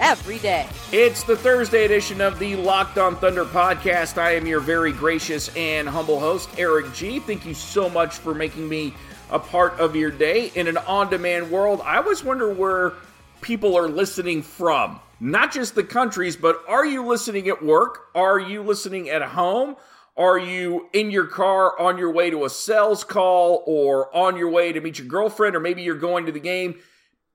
every day. It's the Thursday edition of the Locked On Thunder podcast. I am your very gracious and humble host, Eric G. Thank you so much for making me a part of your day. In an on demand world, I always wonder where people are listening from. Not just the countries, but are you listening at work? Are you listening at home? Are you in your car on your way to a sales call or on your way to meet your girlfriend, or maybe you're going to the game?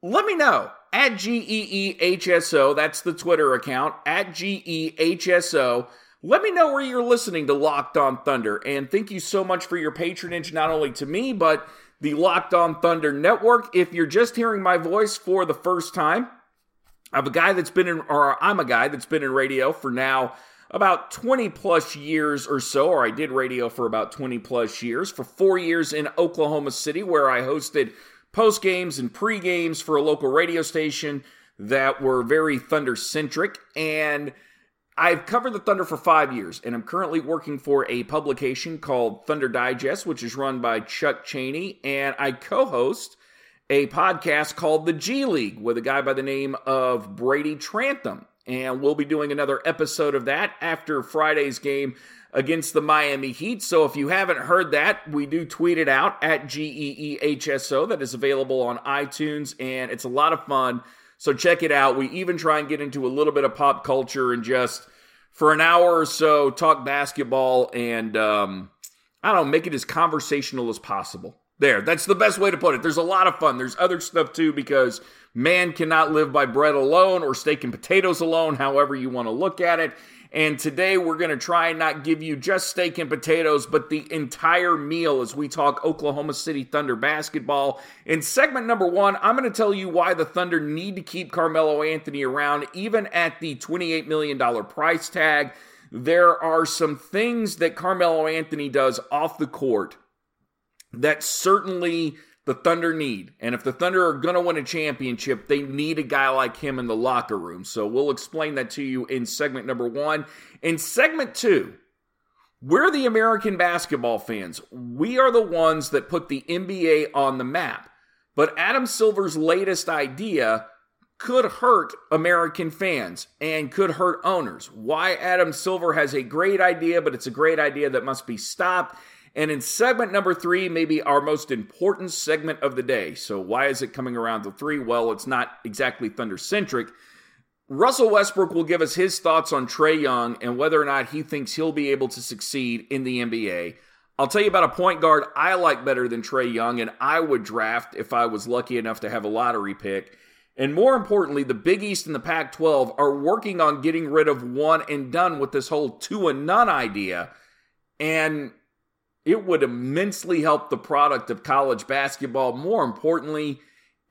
Let me know at GEEHSO. That's the Twitter account at GEEHSO. Let me know where you're listening to Locked On Thunder. And thank you so much for your patronage, not only to me, but the Locked On Thunder Network. If you're just hearing my voice for the first time, I'm a guy that's been in, or I'm a guy that's been in radio for now about 20 plus years or so, or I did radio for about 20 plus years, for four years in Oklahoma City, where I hosted post games and pre games for a local radio station that were very Thunder centric. And I've covered the Thunder for five years, and I'm currently working for a publication called Thunder Digest, which is run by Chuck Cheney. And I co host a podcast called The G League with a guy by the name of Brady Trantham. And we'll be doing another episode of that after Friday's game against the Miami Heat. So if you haven't heard that, we do tweet it out at GEEHSO. That is available on iTunes, and it's a lot of fun. So check it out. We even try and get into a little bit of pop culture and just for an hour or so talk basketball and um, I don't know, make it as conversational as possible. There, that's the best way to put it. There's a lot of fun. There's other stuff too because man cannot live by bread alone or steak and potatoes alone, however you want to look at it. And today we're going to try and not give you just steak and potatoes, but the entire meal as we talk Oklahoma City Thunder basketball. In segment number one, I'm going to tell you why the Thunder need to keep Carmelo Anthony around, even at the $28 million price tag. There are some things that Carmelo Anthony does off the court that certainly the Thunder need. And if the Thunder are going to win a championship, they need a guy like him in the locker room. So we'll explain that to you in segment number one. In segment two, we're the American basketball fans. We are the ones that put the NBA on the map. But Adam Silver's latest idea could hurt American fans and could hurt owners. Why Adam Silver has a great idea, but it's a great idea that must be stopped and in segment number three, maybe our most important segment of the day. So, why is it coming around to three? Well, it's not exactly Thunder centric. Russell Westbrook will give us his thoughts on Trae Young and whether or not he thinks he'll be able to succeed in the NBA. I'll tell you about a point guard I like better than Trae Young and I would draft if I was lucky enough to have a lottery pick. And more importantly, the Big East and the Pac 12 are working on getting rid of one and done with this whole two and none idea. And it would immensely help the product of college basketball. More importantly,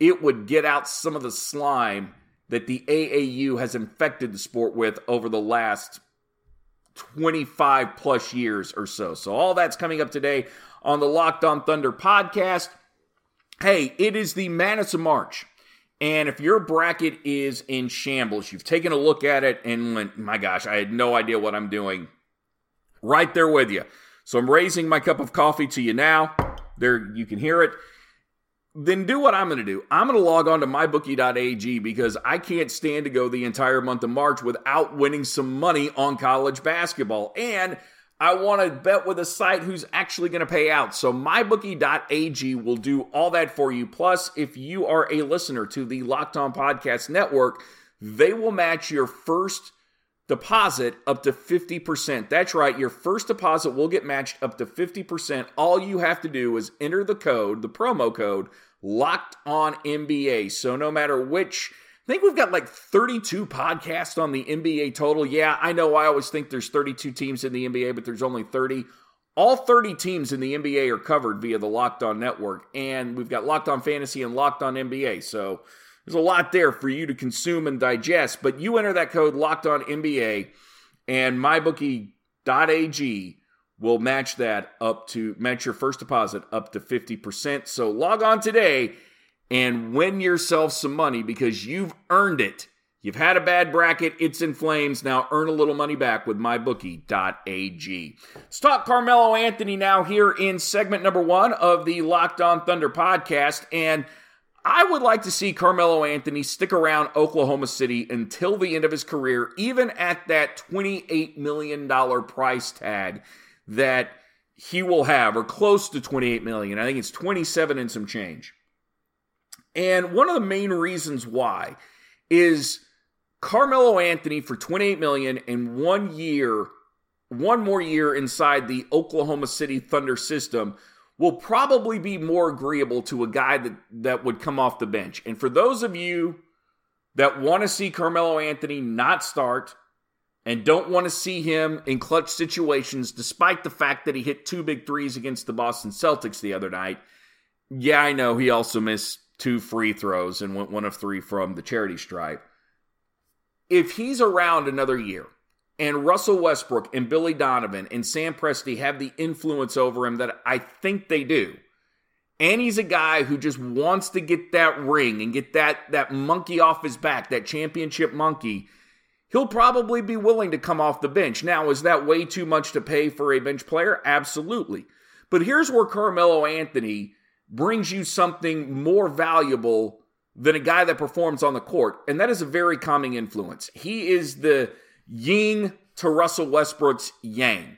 it would get out some of the slime that the AAU has infected the sport with over the last 25 plus years or so. So all that's coming up today on the Locked On Thunder podcast. Hey, it is the Madness of March. And if your bracket is in shambles, you've taken a look at it and went, my gosh, I had no idea what I'm doing. Right there with you. So I'm raising my cup of coffee to you now. There, you can hear it. Then do what I'm going to do. I'm going to log on to mybookie.ag because I can't stand to go the entire month of March without winning some money on college basketball. And I want to bet with a site who's actually going to pay out. So mybookie.ag will do all that for you. Plus, if you are a listener to the Locked On Podcast Network, they will match your first deposit up to 50%. That's right, your first deposit will get matched up to 50%. All you have to do is enter the code, the promo code, locked on NBA. So no matter which I think we've got like 32 podcasts on the NBA total. Yeah, I know I always think there's 32 teams in the NBA, but there's only 30. All 30 teams in the NBA are covered via the Locked On Network. And we've got Locked On Fantasy and Locked On NBA. So there's a lot there for you to consume and digest. But you enter that code Locked On NBA, and mybookie.ag will match that up to match your first deposit up to 50%. So log on today and win yourself some money because you've earned it. You've had a bad bracket, it's in flames. Now earn a little money back with mybookie.ag. Let's talk Carmelo Anthony now here in segment number one of the Locked On Thunder podcast. And I would like to see Carmelo Anthony stick around Oklahoma City until the end of his career, even at that $28 million price tag that he will have, or close to 28 million. I think it's 27 and some change. And one of the main reasons why is Carmelo Anthony for 28 million in one year, one more year inside the Oklahoma City Thunder system will probably be more agreeable to a guy that, that would come off the bench. And for those of you that want to see Carmelo Anthony not start and don't want to see him in clutch situations, despite the fact that he hit two big threes against the Boston Celtics the other night, yeah, I know he also missed two free throws and went one of three from the charity stripe. If he's around another year and Russell Westbrook and Billy Donovan and Sam Presti have the influence over him that I think they do, and he's a guy who just wants to get that ring and get that, that monkey off his back, that championship monkey, he'll probably be willing to come off the bench. Now, is that way too much to pay for a bench player? Absolutely. But here's where Carmelo Anthony brings you something more valuable than a guy that performs on the court, and that is a very calming influence. He is the yin to Russell Westbrook's yang.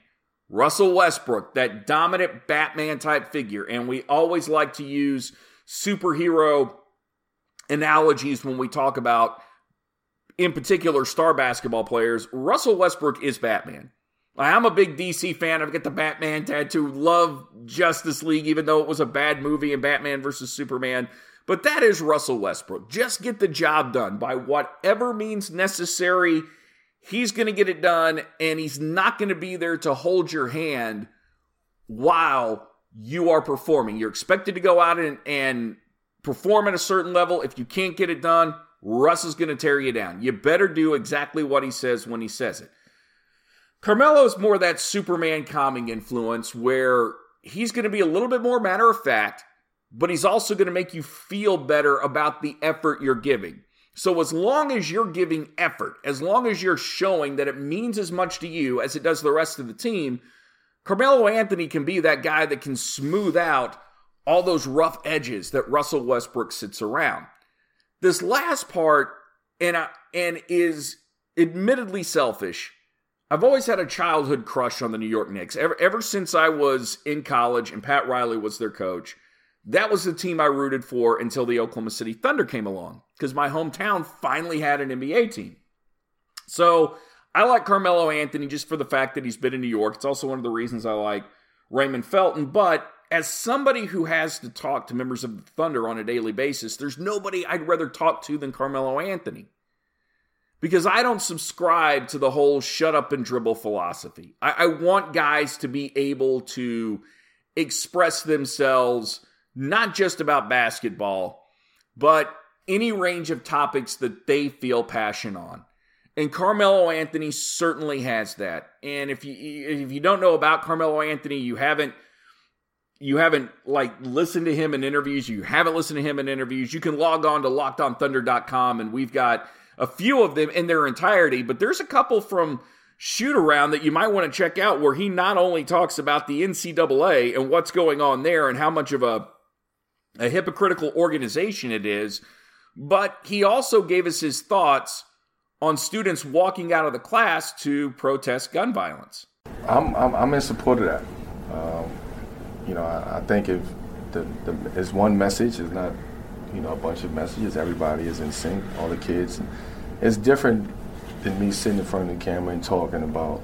Russell Westbrook, that dominant Batman type figure, and we always like to use superhero analogies when we talk about, in particular, star basketball players. Russell Westbrook is Batman. I'm a big DC fan. I've got the Batman tattoo. Love Justice League, even though it was a bad movie and Batman versus Superman. But that is Russell Westbrook. Just get the job done by whatever means necessary. He's going to get it done, and he's not going to be there to hold your hand while you are performing. You're expected to go out and, and perform at a certain level. If you can't get it done, Russ is going to tear you down. You better do exactly what he says when he says it. Carmelo's more that Superman calming influence where he's going to be a little bit more matter of fact, but he's also going to make you feel better about the effort you're giving. So, as long as you're giving effort, as long as you're showing that it means as much to you as it does the rest of the team, Carmelo Anthony can be that guy that can smooth out all those rough edges that Russell Westbrook sits around. This last part, and, I, and is admittedly selfish, I've always had a childhood crush on the New York Knicks. Ever, ever since I was in college and Pat Riley was their coach, that was the team I rooted for until the Oklahoma City Thunder came along because my hometown finally had an NBA team. So I like Carmelo Anthony just for the fact that he's been in New York. It's also one of the reasons I like Raymond Felton. But as somebody who has to talk to members of the Thunder on a daily basis, there's nobody I'd rather talk to than Carmelo Anthony because I don't subscribe to the whole shut up and dribble philosophy. I, I, want guys to be able to express themselves not just about basketball, but any range of topics that they feel passion on. And Carmelo Anthony certainly has that. And if you if you don't know about Carmelo Anthony, you haven't you haven't like listened to him in interviews, you haven't listened to him in interviews, you can log on to lockedonthunder.com and we've got a few of them in their entirety, but there's a couple from shoot around that you might want to check out where he not only talks about the NCAA and what's going on there and how much of a a hypocritical organization it is, but he also gave us his thoughts on students walking out of the class to protest gun violence. I'm, I'm, I'm in support of that. Um, you know, I, I, think if the, the it's one message, it's not you know a bunch of messages. Everybody is in sync, all the kids. It's different than me sitting in front of the camera and talking about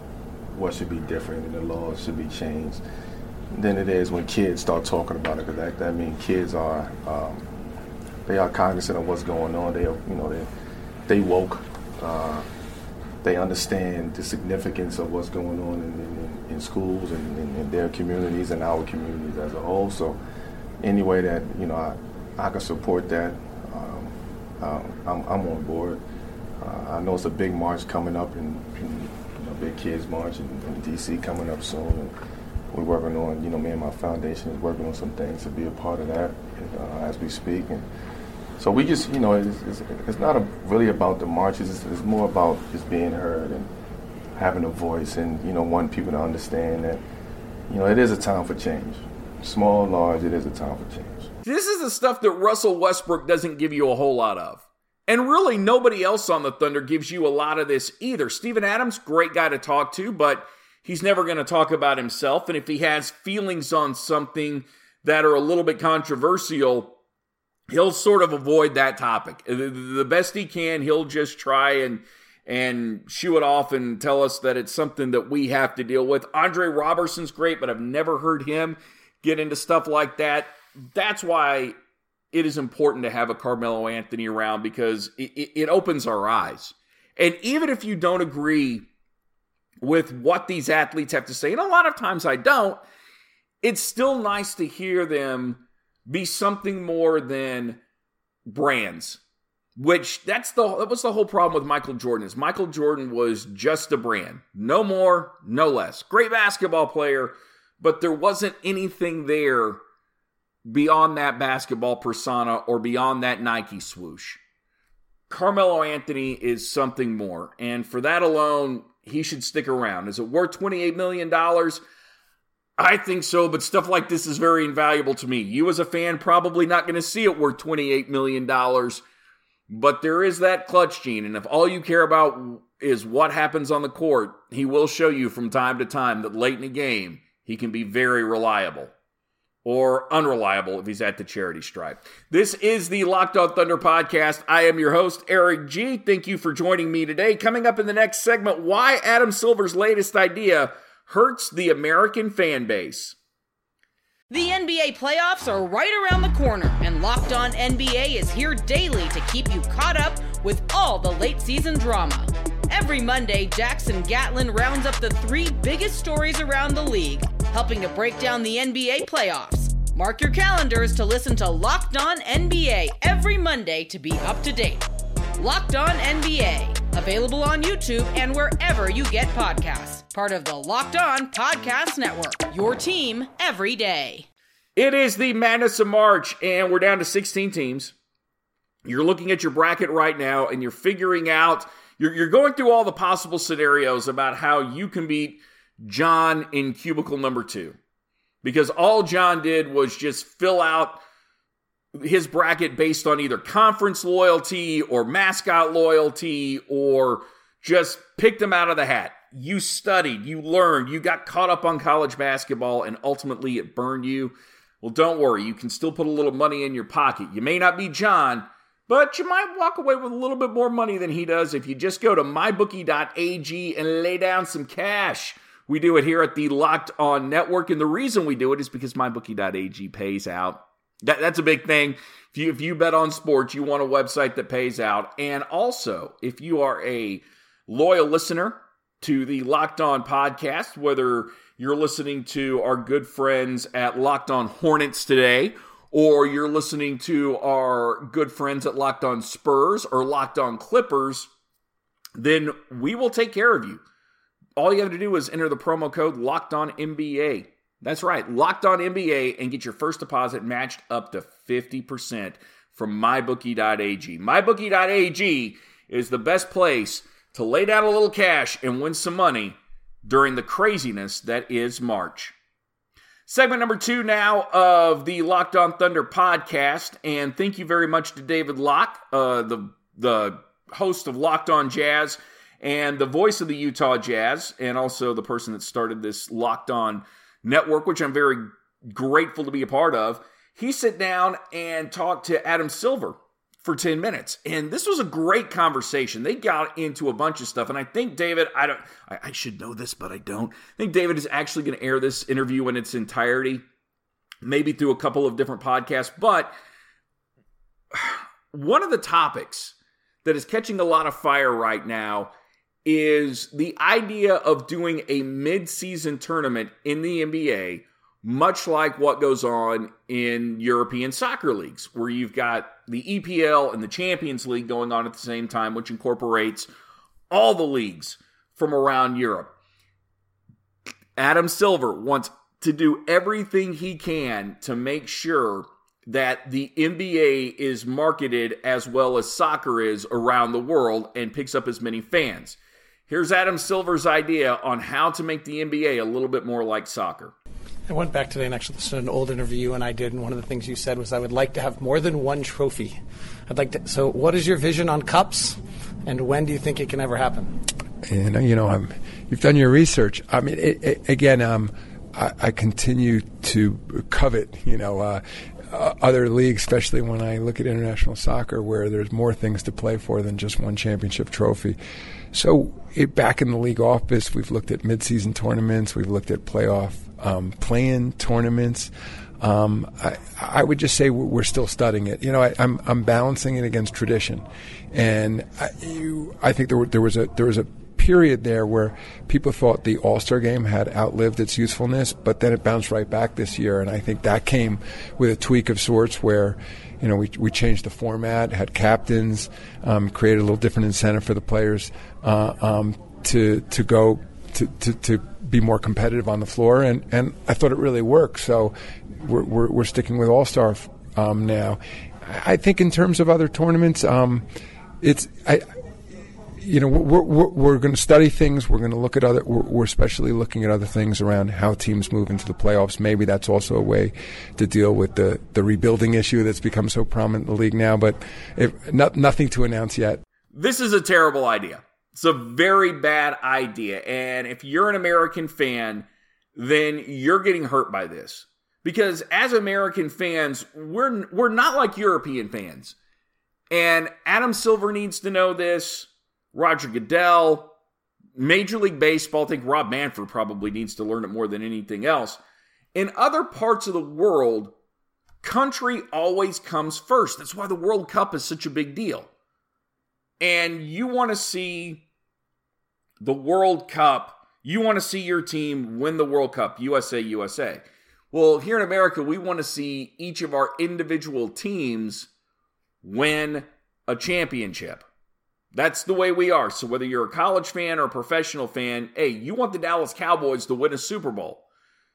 what should be different and the laws should be changed than it is when kids start talking about it. Because that, that means kids are um, they are cognizant of what's going on. They you know they they woke. Uh, they understand the significance of what's going on in, in, in schools and in, in, their communities and our communities as a whole. So, any way that you know I, I can support that, um, uh, I'm, I'm, on board. Uh, I know it's a big march coming up, in you know, big kids march in, in, DC coming up soon. And we're working on, you know, me and my foundation is working on some things to be a part of that uh, as we speak. And so we just, you know, it's, it's, it's not a, really about the marches. It's, it's, more about just being heard and having a voice, and you know, wanting people to understand that, you know, it is a time for change. Small, large, it is a time for change. This is the stuff that Russell Westbrook doesn't give you a whole lot of. And really, nobody else on the Thunder gives you a lot of this either. Steven Adams, great guy to talk to, but he's never going to talk about himself. And if he has feelings on something that are a little bit controversial, he'll sort of avoid that topic. The best he can, he'll just try and and shoo it off and tell us that it's something that we have to deal with. Andre Roberson's great, but I've never heard him get into stuff like that. That's why it is important to have a Carmelo Anthony around because it, it opens our eyes. And even if you don't agree with what these athletes have to say, and a lot of times I don't, it's still nice to hear them be something more than brands. Which that's the that was the whole problem with Michael Jordan is Michael Jordan was just a brand. No more, no less. Great basketball player, but there wasn't anything there beyond that basketball persona or beyond that Nike swoosh. Carmelo Anthony is something more. And for that alone, he should stick around. Is it worth $28 million? I think so, but stuff like this is very invaluable to me. You, as a fan, probably not going to see it worth $28 million, but there is that clutch gene. And if all you care about is what happens on the court, he will show you from time to time that late in a game, he can be very reliable or unreliable if he's at the charity stripe. This is the Locked On Thunder podcast. I am your host, Eric G. Thank you for joining me today. Coming up in the next segment, why Adam Silver's latest idea hurts the American fan base. The NBA playoffs are right around the corner, and Locked On NBA is here daily to keep you caught up with all the late season drama. Every Monday, Jackson Gatlin rounds up the three biggest stories around the league, helping to break down the NBA playoffs. Mark your calendars to listen to Locked On NBA every Monday to be up to date. Locked On NBA, available on YouTube and wherever you get podcasts. Part of the Locked On Podcast Network, your team every day. It is the Madness of March, and we're down to 16 teams. You're looking at your bracket right now, and you're figuring out you're, you're going through all the possible scenarios about how you can beat John in cubicle number two. Because all John did was just fill out his bracket based on either conference loyalty or mascot loyalty or just picked them out of the hat. You studied, you learned, you got caught up on college basketball, and ultimately it burned you. Well, don't worry, you can still put a little money in your pocket. You may not be John, but you might walk away with a little bit more money than he does if you just go to mybookie.ag and lay down some cash. We do it here at the Locked On Network, and the reason we do it is because mybookie.ag pays out. That, that's a big thing. If you, if you bet on sports, you want a website that pays out. And also, if you are a loyal listener to the Locked On podcast, whether you're listening to our good friends at Locked On Hornets today, or you're listening to our good friends at Locked On Spurs or Locked On Clippers, then we will take care of you. All you have to do is enter the promo code Locked On NBA. That's right, Locked On NBA, and get your first deposit matched up to 50% from MyBookie.ag. MyBookie.ag is the best place to lay down a little cash and win some money during the craziness that is March. Segment number two now of the Locked On Thunder podcast, and thank you very much to David Locke, uh, the the host of Locked On Jazz and the voice of the Utah Jazz, and also the person that started this Locked On network, which I'm very grateful to be a part of. He sat down and talked to Adam Silver for 10 minutes. And this was a great conversation. They got into a bunch of stuff. And I think David, I don't I, I should know this, but I don't. I think David is actually going to air this interview in its entirety, maybe through a couple of different podcasts. But one of the topics that is catching a lot of fire right now is the idea of doing a mid-season tournament in the NBA much like what goes on in European soccer leagues, where you've got the EPL and the Champions League going on at the same time, which incorporates all the leagues from around Europe. Adam Silver wants to do everything he can to make sure that the NBA is marketed as well as soccer is around the world and picks up as many fans. Here's Adam Silver's idea on how to make the NBA a little bit more like soccer. I went back today and actually listened to an old interview, and I did. And one of the things you said was, "I would like to have more than one trophy." I'd like to. So, what is your vision on cups, and when do you think it can ever happen? And you know, um, you've done your research. I mean, it, it, again, um, I, I, continue to covet, you know, uh, uh, other leagues, especially when I look at international soccer, where there's more things to play for than just one championship trophy. So, it, back in the league office, we've looked at midseason tournaments, we've looked at playoff um, playing tournaments. Um, I, I, would just say we're still studying it. You know, I, am I'm, I'm balancing it against tradition, and I, you, I think there, were, there was a there was a period there where people thought the All Star game had outlived its usefulness, but then it bounced right back this year, and I think that came with a tweak of sorts where. You know, we, we changed the format, had captains, um, created a little different incentive for the players uh, um, to to go to, to, to be more competitive on the floor, and, and I thought it really worked. So we're, we're, we're sticking with All Star um, now. I think in terms of other tournaments, um, it's I, you know we're, we're, we're going to study things. We're going to look at other. We're, we're, especially looking at other things around how teams move into the playoffs. Maybe that's also a way to deal with the the rebuilding issue that's become so prominent in the league now. But if, not, nothing to announce yet. This is a terrible idea. It's a very bad idea. And if you're an American fan, then you're getting hurt by this. Because as American fans, we're we're not like European fans. And Adam Silver needs to know this. Roger Goodell, Major League Baseball, I think Rob Manfred probably needs to learn it more than anything else. In other parts of the world, country always comes first. That's why the World Cup is such a big deal and you want to see the World Cup, you want to see your team win the World Cup, USA, USA. Well, here in America, we want to see each of our individual teams win a championship. That's the way we are. So, whether you're a college fan or a professional fan, hey, you want the Dallas Cowboys to win a Super Bowl.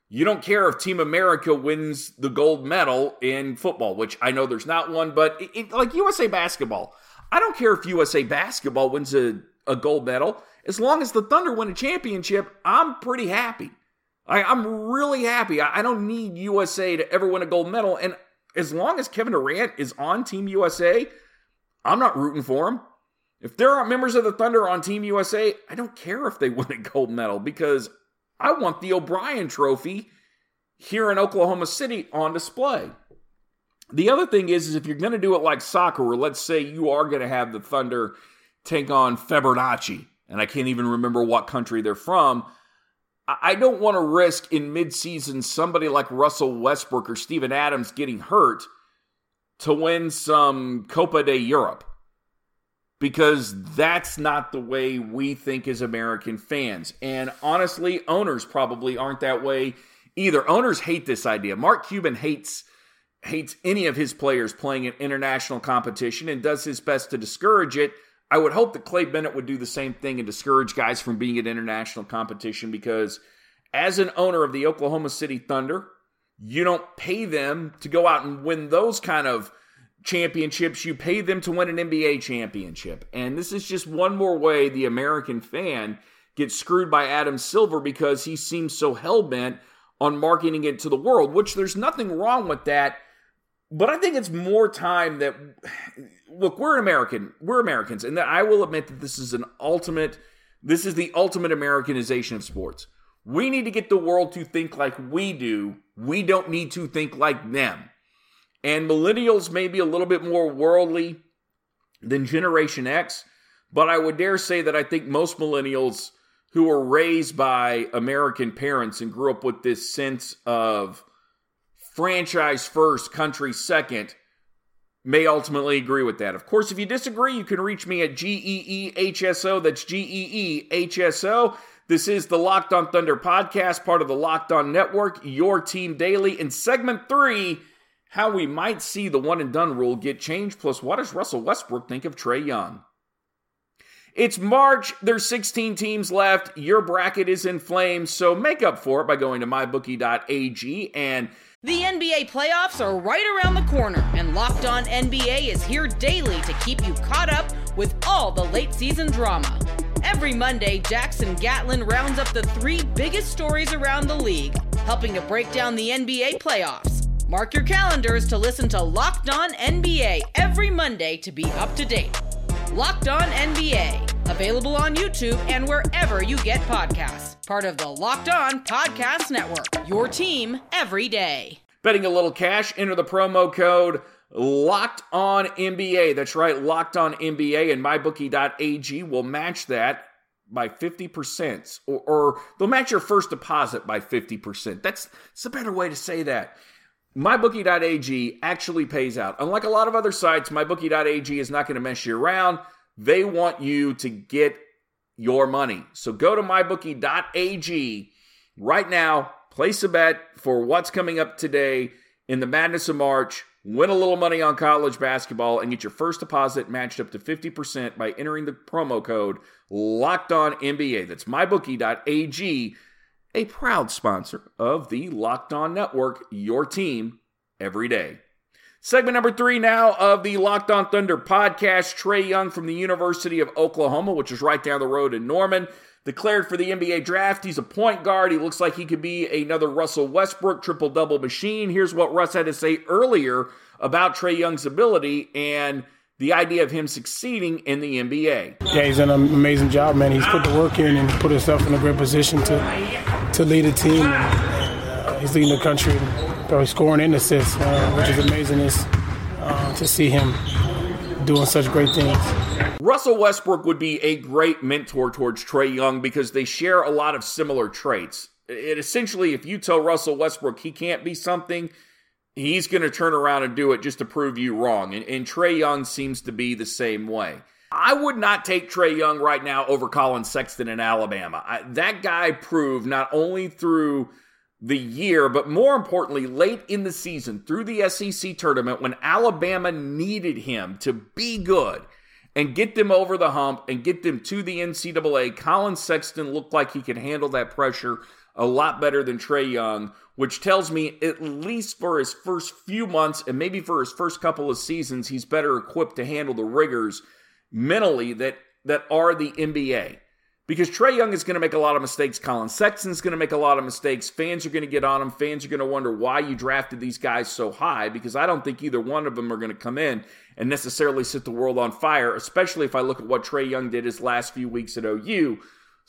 You don't care if Team America wins the gold medal in football, which I know there's not one, but it, it, like USA basketball, I don't care if USA basketball wins a, a gold medal. As long as the Thunder win a championship, I'm pretty happy. I, am really happy. I, I don't need USA to ever win a gold medal. And as long as Kevin Durant is on Team USA, I'm not rooting for him. If there aren't members of the Thunder on Team USA, I don't care if they win a gold medal because I want the O'Brien trophy here in Oklahoma City on display. The other thing is, is if you're going to do it like soccer, where let's say you are going to have the Thunder take on Fenerbahce, and I can't even remember what country they're from. I don't want to risk in midseason somebody like Russell Westbrook or Steven Adams getting hurt to win some Copa de Europe because that's not the way we think as American fans. And honestly, owners probably aren't that way either. Owners hate this idea. Mark Cuban hates hates any of his players playing in international competition and does his best to discourage it. I would hope that Clay Bennett would do the same thing and discourage guys from being at international competition because as an owner of the Oklahoma City Thunder, you don't pay them to go out and win those kind of championships. You pay them to win an NBA championship. And this is just one more way the American fan gets screwed by Adam Silver because he seems so hell bent on marketing it to the world, which there's nothing wrong with that. But I think it's more time that look, we're American. We're Americans. And I will admit that this is an ultimate this is the ultimate Americanization of sports. We need to get the world to think like we do. We don't need to think like them. And millennials may be a little bit more worldly than Generation X, but I would dare say that I think most millennials who were raised by American parents and grew up with this sense of franchise first, country second, may ultimately agree with that. Of course, if you disagree, you can reach me at GEEHSO. That's G E E H S O. This is the Locked On Thunder podcast, part of the Locked On Network, your team daily. In segment three, how we might see the one and done rule get changed, plus what does Russell Westbrook think of Trae Young? It's March. There's 16 teams left. Your bracket is in flames, so make up for it by going to mybookie.ag and the NBA playoffs are right around the corner, and Locked On NBA is here daily to keep you caught up with all the late season drama. Every Monday, Jackson Gatlin rounds up the three biggest stories around the league, helping to break down the NBA playoffs. Mark your calendars to listen to Locked On NBA every Monday to be up to date. Locked On NBA, available on YouTube and wherever you get podcasts. Part of the Locked On Podcast Network. Your team every day. Betting a little cash, enter the promo code Locked On NBA. That's right, Locked On NBA, and MyBookie.ag will match that by 50%, or, or they'll match your first deposit by 50%. That's, that's a better way to say that. MyBookie.ag actually pays out. Unlike a lot of other sites, MyBookie.ag is not going to mess you around. They want you to get your money. So go to MyBookie.ag right now, place a bet for what's coming up today in the Madness of March. Win a little money on college basketball and get your first deposit matched up to 50% by entering the promo code Locked On. That's mybookie.ag a proud sponsor of the Locked On Network, your team every day. Segment number three now of the Locked On Thunder podcast. Trae Young from the University of Oklahoma, which is right down the road in Norman, declared for the NBA draft. He's a point guard. He looks like he could be another Russell Westbrook triple double machine. Here's what Russ had to say earlier about Trae Young's ability and the idea of him succeeding in the NBA. Yeah, he's done an amazing job, man. He's put the work in and put himself in a great position to to lead a team. And, uh, he's leading the country, probably scoring and assists, uh, which is amazing uh, to see him doing such great things. Russell Westbrook would be a great mentor towards Trae Young because they share a lot of similar traits. It essentially, if you tell Russell Westbrook he can't be something, he's going to turn around and do it just to prove you wrong. And, and Trae Young seems to be the same way. I would not take Trae Young right now over Collin Sexton in Alabama. I, that guy proved not only through the year, but more importantly, late in the season through the SEC tournament when Alabama needed him to be good and get them over the hump and get them to the NCAA. Collin Sexton looked like he could handle that pressure a lot better than Trae Young, which tells me at least for his first few months and maybe for his first couple of seasons, he's better equipped to handle the rigors mentally that that are the NBA. Because Trae Young is going to make a lot of mistakes. Collin Sexton's going to make a lot of mistakes. Fans are going to get on him. Fans are going to wonder why you drafted these guys so high because I don't think either one of them are going to come in and necessarily set the world on fire, especially if I look at what Trae Young did his last few weeks at OU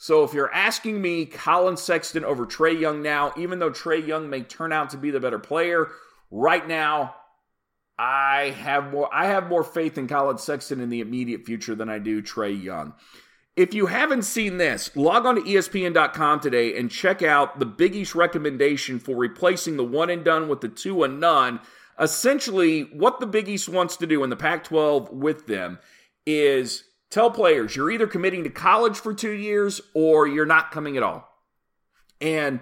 so if you're asking me, Collin Sexton over Trae Young now, even though Trae Young may turn out to be the better player, right now, I have more I have more faith in Collin Sexton in the immediate future than I do Trae Young. If you haven't seen this, log on to ESPN.com today and check out the Big East recommendation for replacing the one and done with the two and none. Essentially, what the Big East wants to do in the Pac 12 with them is tell players you're either committing to college for two years or you're not coming at all. And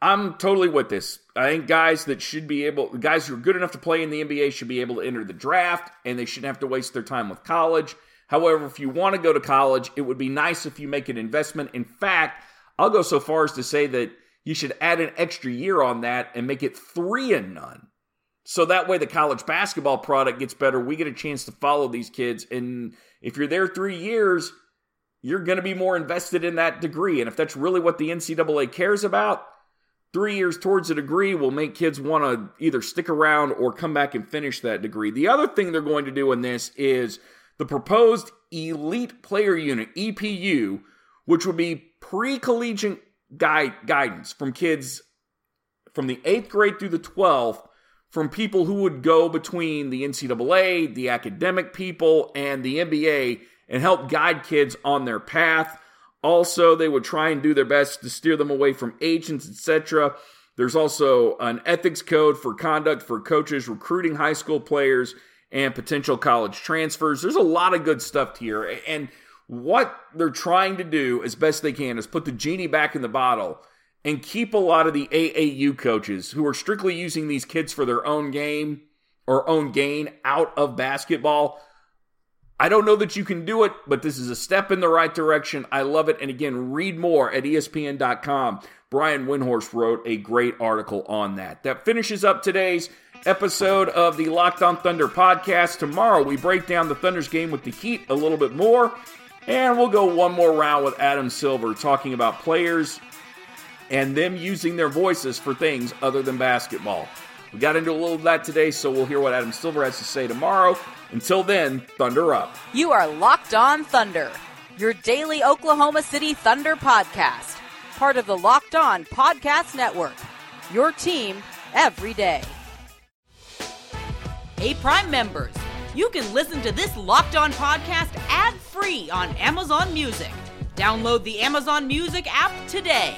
I'm totally with this. I think guys that should be able, guys who are good enough to play in the NBA should be able to enter the draft and they shouldn't have to waste their time with college. However, if you want to go to college, it would be nice if you make an investment. In fact, I'll go so far as to say that you should add an extra year on that and make it three and none. So that way the college basketball product gets better. We get a chance to follow these kids. And if you're there three years, you're going to be more invested in that degree. And if that's really what the NCAA cares about, three years towards a degree will make kids want to either stick around or come back and finish that degree. The other thing they're going to do in this is the proposed Elite Player Unit, EPU, which would be pre collegiate guide, guidance from kids from the eighth grade through the 12th from people who would go between the NCAA, the academic people, and the NBA and help guide kids on their path. Also, they would try and do their best to steer them away from agents, etc. There's also an ethics code for conduct for coaches recruiting high school players and potential college transfers. There's a lot of good stuff here. And what they're trying to do as best they can is put the genie back in the bottle and keep a lot of the AAU coaches who are strictly using these kids for their own game or own gain out of basketball. I don't know that you can do it, but this is a step in the right direction. I love it. And again, read more at ESPN.com. Brian Windhorst wrote a great article on that. That finishes up today's episode of the Locked On Thunder podcast. Tomorrow, we break down the Thunder's game with the Heat a little bit more. And we'll go one more round with Adam Silver talking about players and them using their voices for things other than basketball. We got into a little of that today, so we'll hear what Adam Silver has to say tomorrow. Until then, Thunder up. You are Locked On Thunder, your daily Oklahoma City Thunder podcast, part of the Locked On Podcast Network. Your team every day. Hey, Prime members, you can listen to this Locked On podcast ad free on Amazon Music. Download the Amazon Music app today.